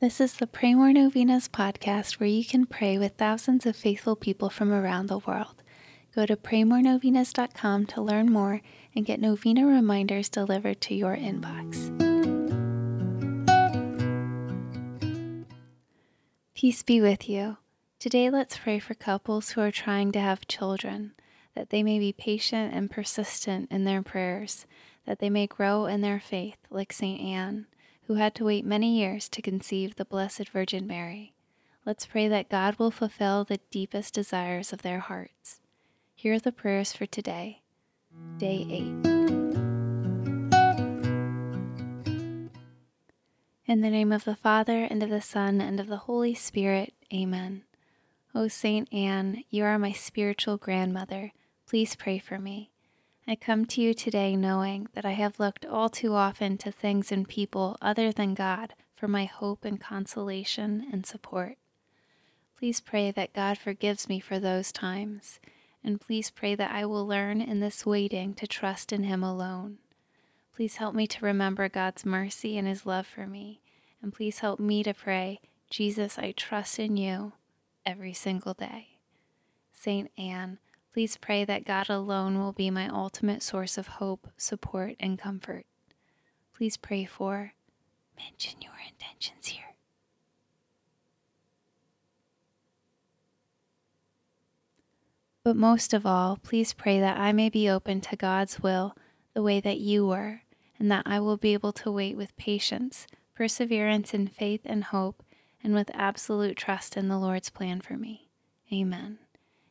This is the Pray More Novenas podcast where you can pray with thousands of faithful people from around the world. Go to praymorenovenas.com to learn more and get novena reminders delivered to your inbox. Peace be with you. Today, let's pray for couples who are trying to have children, that they may be patient and persistent in their prayers, that they may grow in their faith like St. Anne, who had to wait many years to conceive the Blessed Virgin Mary. Let's pray that God will fulfill the deepest desires of their hearts. Here are the prayers for today, day 8. In the name of the Father, and of the Son, and of the Holy Spirit, Amen. O Saint Anne, you are my spiritual grandmother. Please pray for me. I come to you today knowing that I have looked all too often to things and people other than God for my hope and consolation and support. Please pray that God forgives me for those times and please pray that I will learn in this waiting to trust in Him alone. Please help me to remember God's mercy and His love for me, and please help me to pray, Jesus, I trust in you every single day. Saint Anne, please pray that God alone will be my ultimate source of hope, support, and comfort. Please pray for, mention your intentions here. But most of all, please pray that I may be open to God's will the way that you were, and that I will be able to wait with patience, perseverance in faith and hope, and with absolute trust in the Lord's plan for me. Amen.